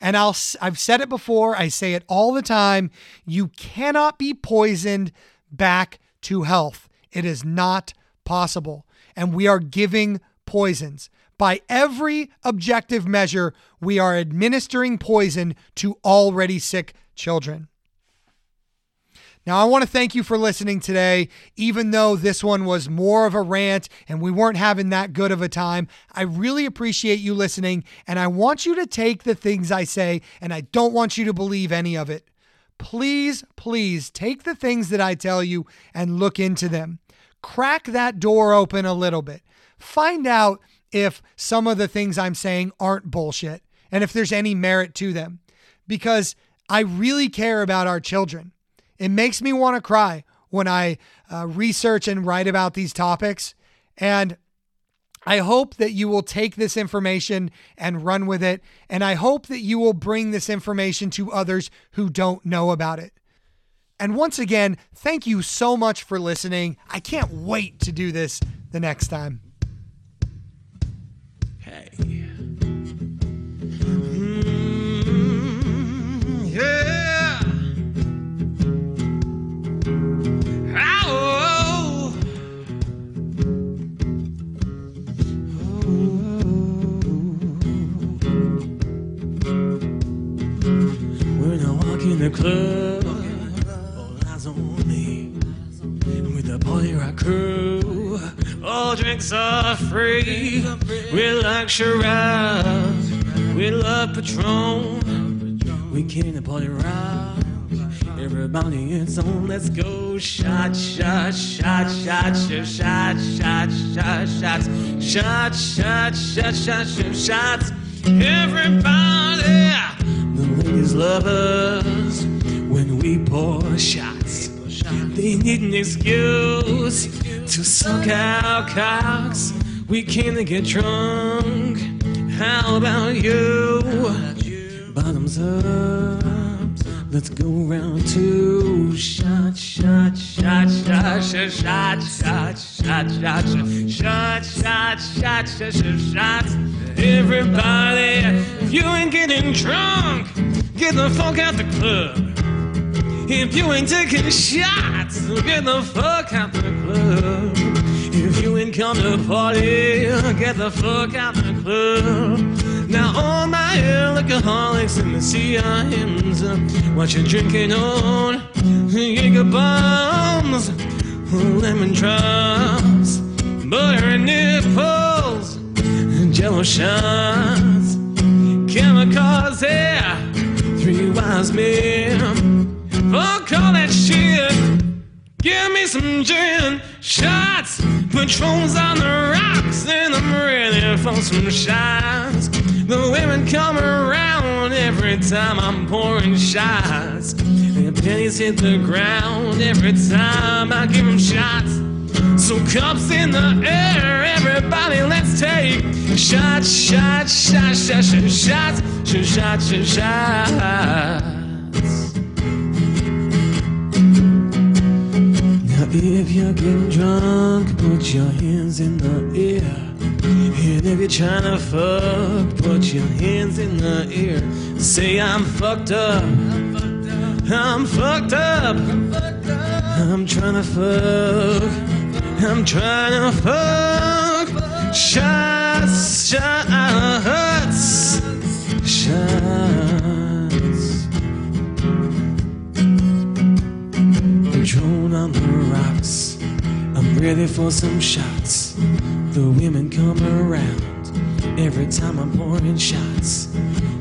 And I'll, I've said it before, I say it all the time. You cannot be poisoned back to health. It is not possible. And we are giving poisons. By every objective measure, we are administering poison to already sick children. Now, I want to thank you for listening today. Even though this one was more of a rant and we weren't having that good of a time, I really appreciate you listening. And I want you to take the things I say, and I don't want you to believe any of it please, please take the things that I tell you and look into them. Crack that door open a little bit. Find out if some of the things I'm saying aren't bullshit and if there's any merit to them. Because I really care about our children. It makes me want to cry when I uh, research and write about these topics. And I hope that you will take this information and run with it. And I hope that you will bring this information to others who don't know about it. And once again, thank you so much for listening. I can't wait to do this the next time. Hey. Mm, yeah. In the club, all eyes on me. With the party rock crew, all drinks are free. We like Shiraz, we love Patron. We came to party rock. Everybody is on, let's go. Shot, shot, shot, shot, shot, shot, shot, shot, shots. Shot, shot, shot, shot, shot, shots. Everybody, the ladies love us when we pour shots. They need an excuse to suck our cocks. We can't get drunk. How about you? Bottoms up Let's go round two. Shot, shot, shot, shot, shot, shot, shot, shot, shot, shot, shot, shot, shot, shot. Everybody, if you ain't getting drunk, get the fuck out the club. If you ain't taking shots, get the fuck out the club. If you ain't come to party, get the fuck out the club. Now all my alcoholics in the CIMs, what you drinking on? Jaeger bombs, lemon drops, butter and nipples, jello shots, chemicals, yeah, three wise men. Fuck all that shit. Give me some gin, shots, patrons on the rocks, and I'm ready for some shots. The women come around every time I'm pouring shots. Their pennies hit the ground every time I give them shots. So cups in the air, everybody, let's take shots, shots, shots, shots, shots, shots, shots, shots. shots. If you're getting drunk, put your hands in the air. And if you're trying to fuck, put your hands in the air. Say I'm fucked up. I'm fucked up. I'm trying to fuck. I'm trying to fuck. Shots, shots, on the rocks. I'm ready for some shots. The women come around every time I'm pouring shots.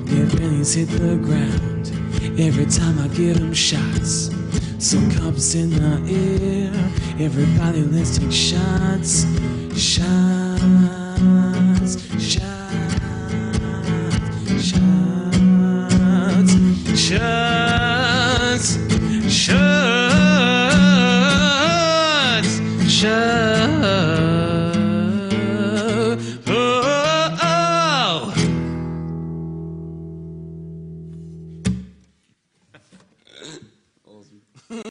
Their pennies hit the ground every time I give them shots. Some cups in the air. Everybody, let's take shots. Shots. Shots.